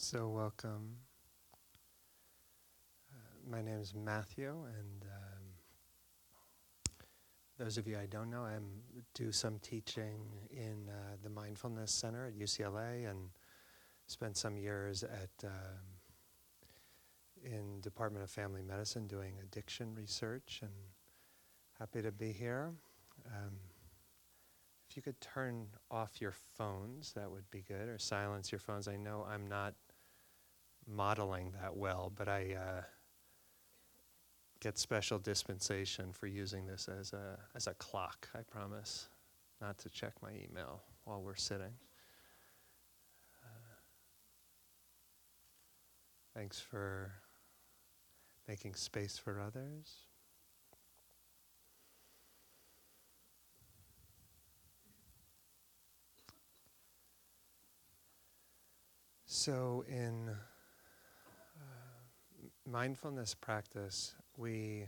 So, welcome. Uh, my name is Matthew, and um, those of you I don't know, I do some teaching in uh, the Mindfulness Center at UCLA, and spent some years at um, in Department of Family Medicine doing addiction research, and happy to be here. Um, if you could turn off your phones, that would be good, or silence your phones. I know I'm not modeling that well, but I uh, get special dispensation for using this as a as a clock. I promise not to check my email while we're sitting. Uh, thanks for making space for others. So, in mindfulness practice, we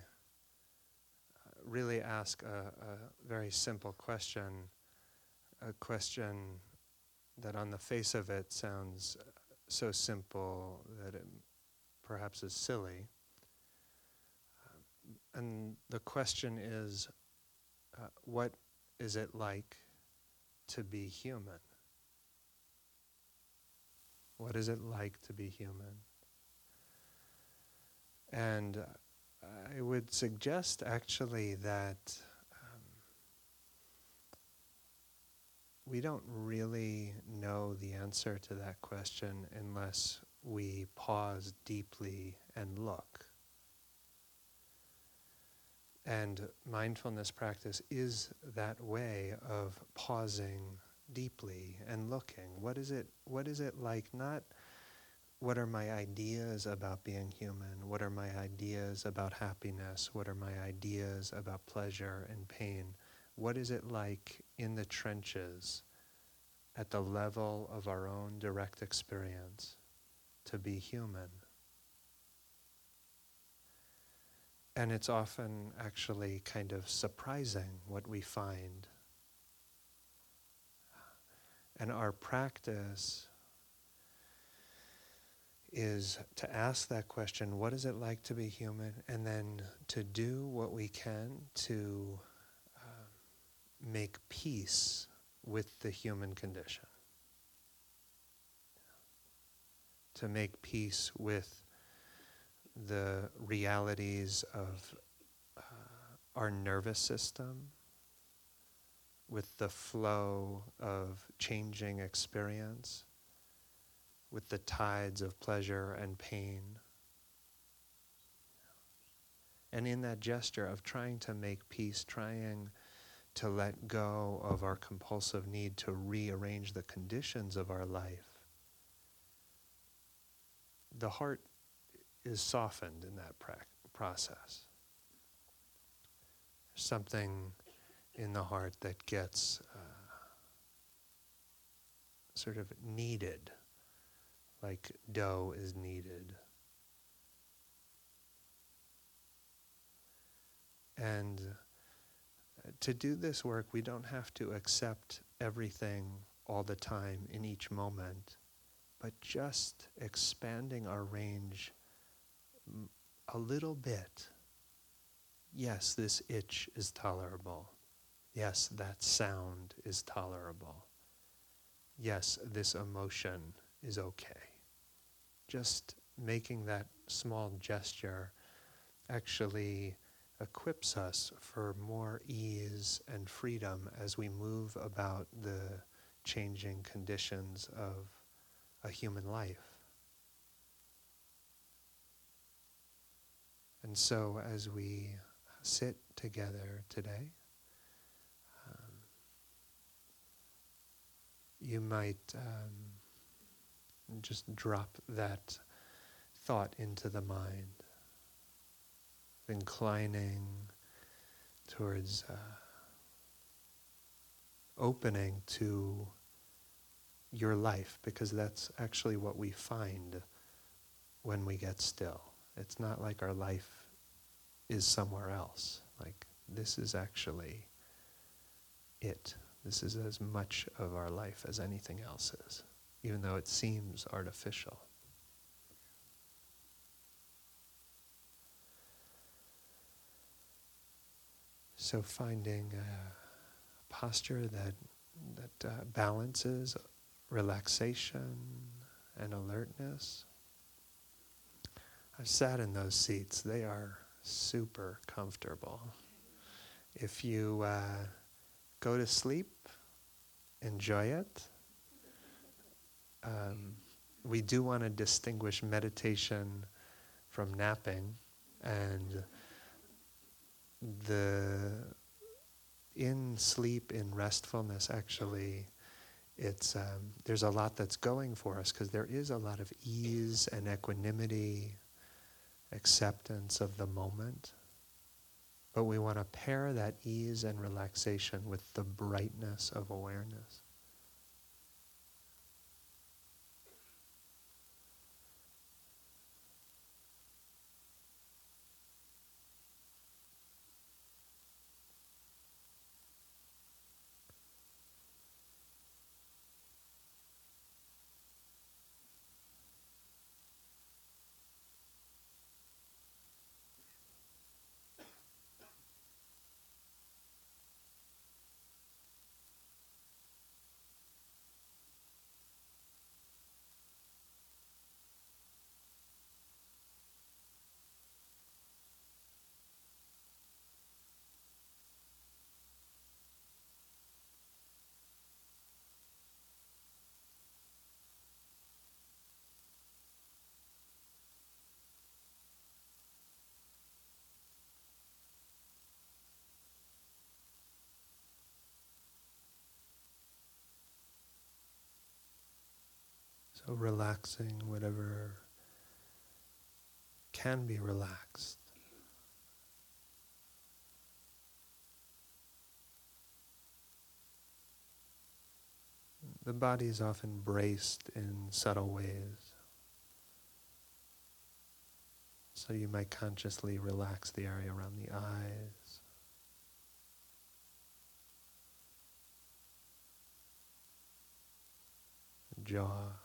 uh, really ask a, a, very simple question, a question that on the face of it sounds so simple that it perhaps is silly. Uh, and the question is uh, what is it like to be human? What is it like to be human? And I would suggest actually that um, we don't really know the answer to that question unless we pause deeply and look. And mindfulness practice is that way of pausing deeply and looking. What is it what is it like not what are my ideas about being human? What are my ideas about happiness? What are my ideas about pleasure and pain? What is it like in the trenches at the level of our own direct experience to be human? And it's often actually kind of surprising what we find and our practice is to ask that question what is it like to be human? And then to do what we can to uh, make peace with the human condition. To make peace with the realities of uh, our nervous system with the flow of changing experience, with the tides of pleasure and pain. And in that gesture of trying to make peace, trying to let go of our compulsive need to rearrange the conditions of our life, the heart is softened in that pra- process. Something in the heart that gets uh, sort of kneaded, like dough is kneaded. And uh, to do this work, we don't have to accept everything all the time in each moment, but just expanding our range a little bit. Yes, this itch is tolerable. Yes, that sound is tolerable. Yes, this emotion is okay. Just making that small gesture actually equips us for more ease and freedom as we move about the changing conditions of a human life. And so, as we sit together today, you might um, just drop that thought into the mind, inclining towards uh, opening to your life, because that's actually what we find when we get still. It's not like our life is somewhere else. Like, this is actually it. This is as much of our life as anything else is, even though it seems artificial. So finding a posture that that uh, balances relaxation and alertness. I've sat in those seats; they are super comfortable. If you uh, go to sleep, enjoy it. Um, we do want to distinguish meditation from napping, and the in sleep, in restfulness, actually, it's um, there's a lot that's going for us because there is a lot of ease and equanimity, acceptance of the moment. But we want to pair that ease and relaxation with the brightness of awareness. So relaxing whatever can be relaxed. The body is often braced in subtle ways. So you might consciously relax the area around the eyes. Jaw.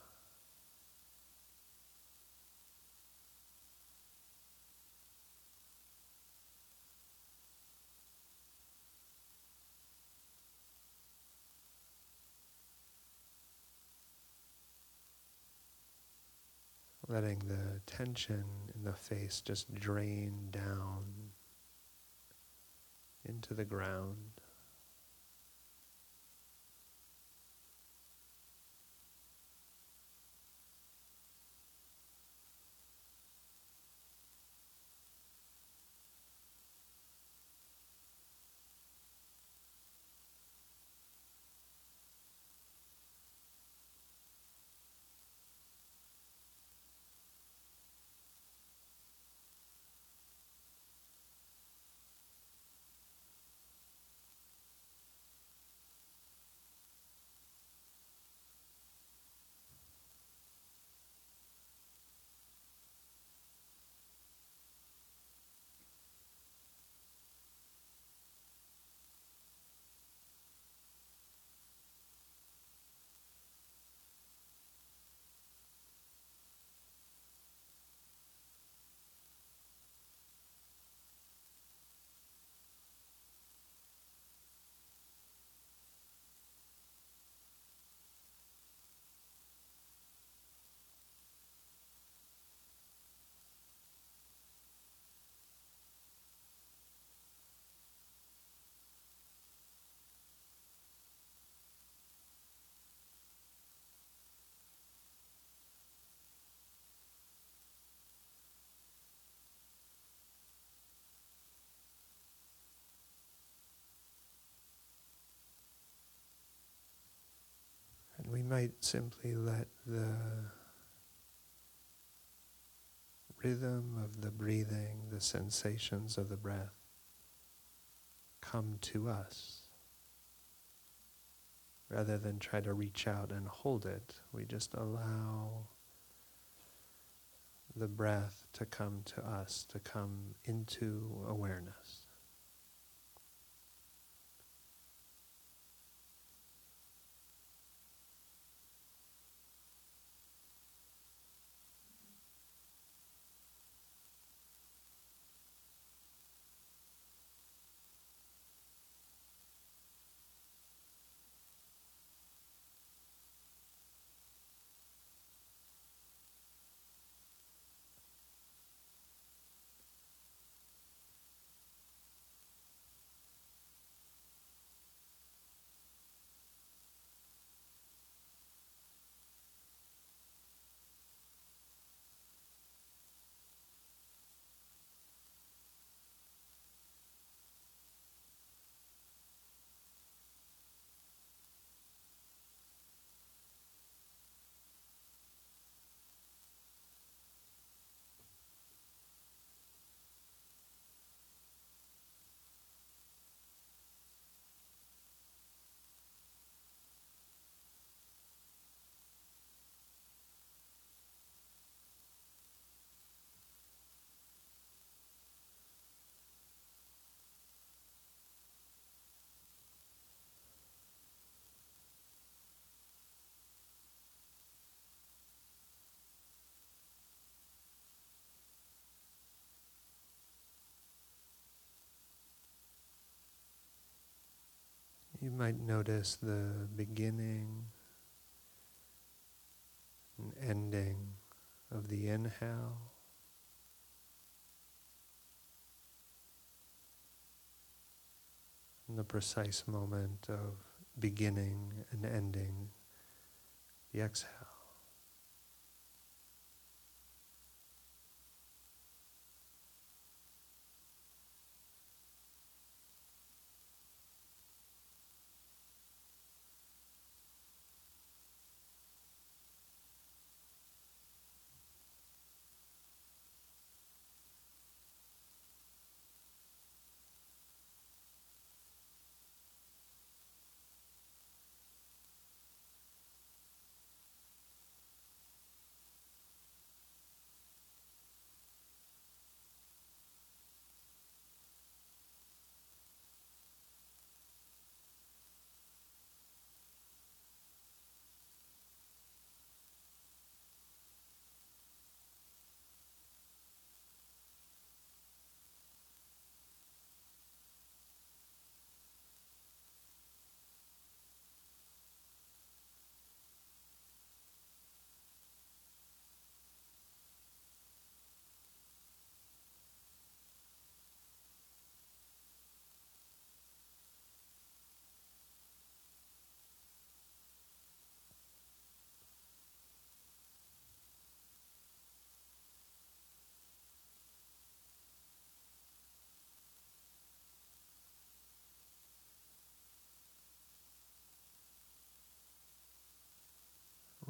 Letting the tension in the face just drain down into the ground. we might simply let the rhythm of the breathing, the sensations of the breath come to us. Rather than try to reach out and hold it, we just allow the breath to come to us, to come into awareness. Might notice the beginning and ending of the inhale. And the precise moment of beginning and ending the exhale.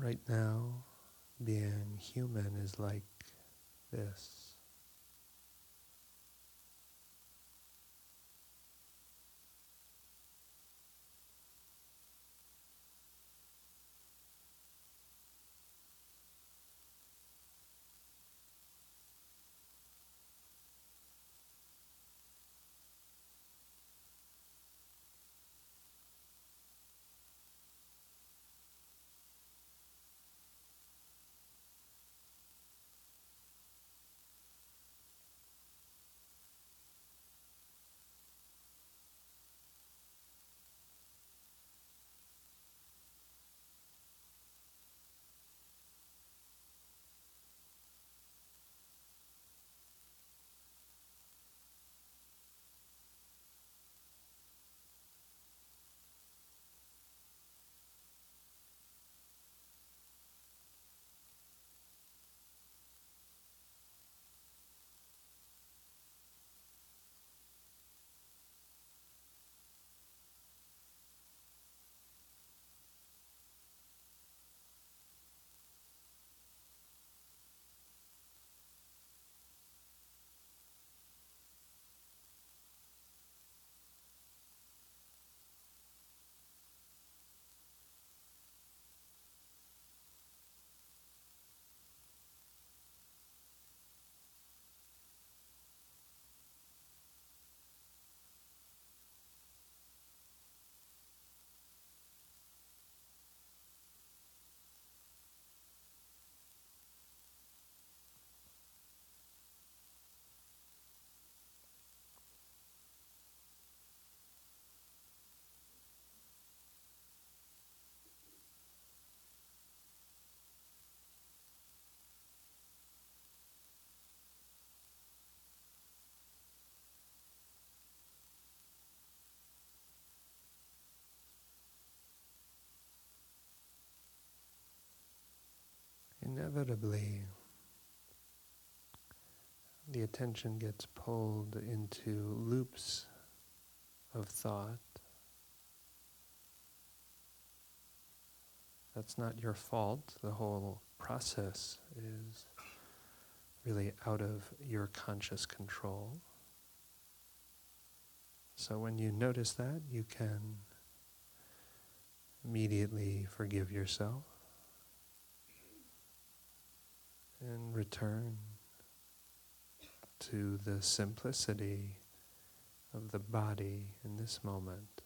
Right now, being human is like this. Inevitably the attention gets pulled into loops of thought. That's not your fault. The whole process is really out of your conscious control. So when you notice that, you can immediately forgive yourself and return to the simplicity of the body in this moment.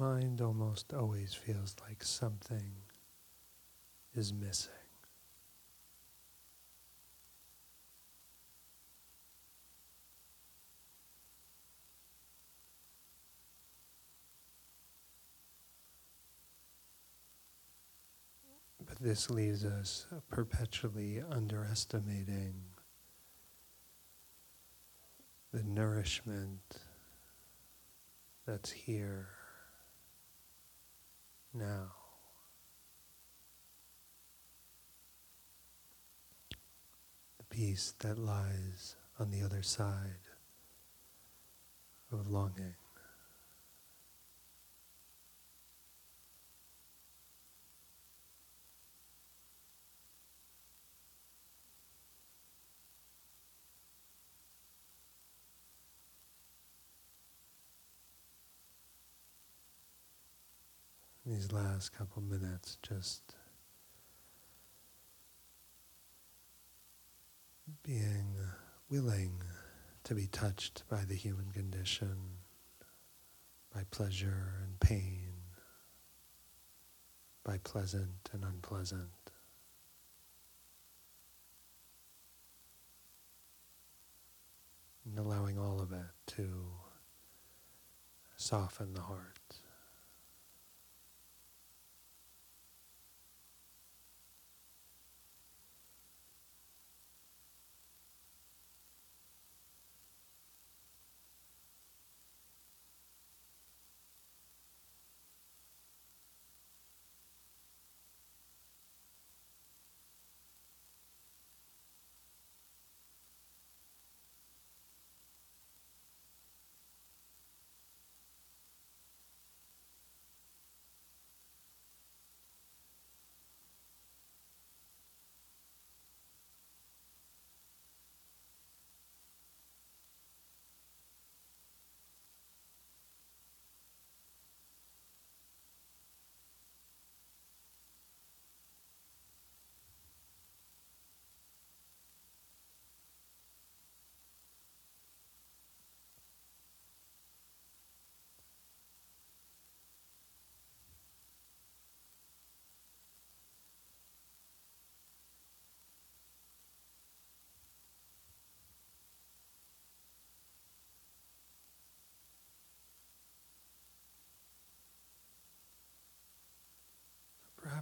Mind almost always feels like something is missing. But this leaves us perpetually underestimating the nourishment that's here now. The peace that lies on the other side of longing. These last couple minutes just being willing to be touched by the human condition, by pleasure and pain, by pleasant and unpleasant. And allowing all of it to soften the heart.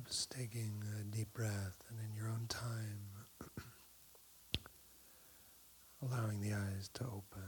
Perhaps taking a deep breath and in your own time, allowing the eyes to open.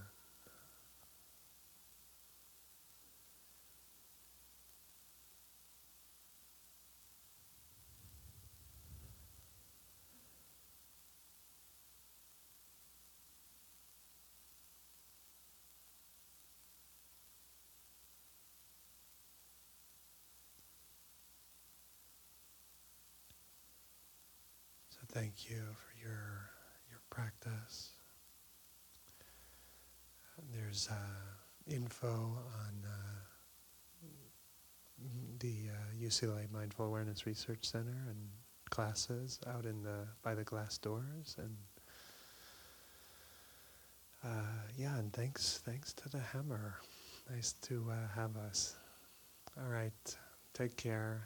Thank you for your your practice. There's uh, info on uh, the uh, UCLA Mindful Awareness Research Center and classes out in the by the glass doors and uh, yeah and thanks thanks to the Hammer. Nice to uh, have us. All right. Take care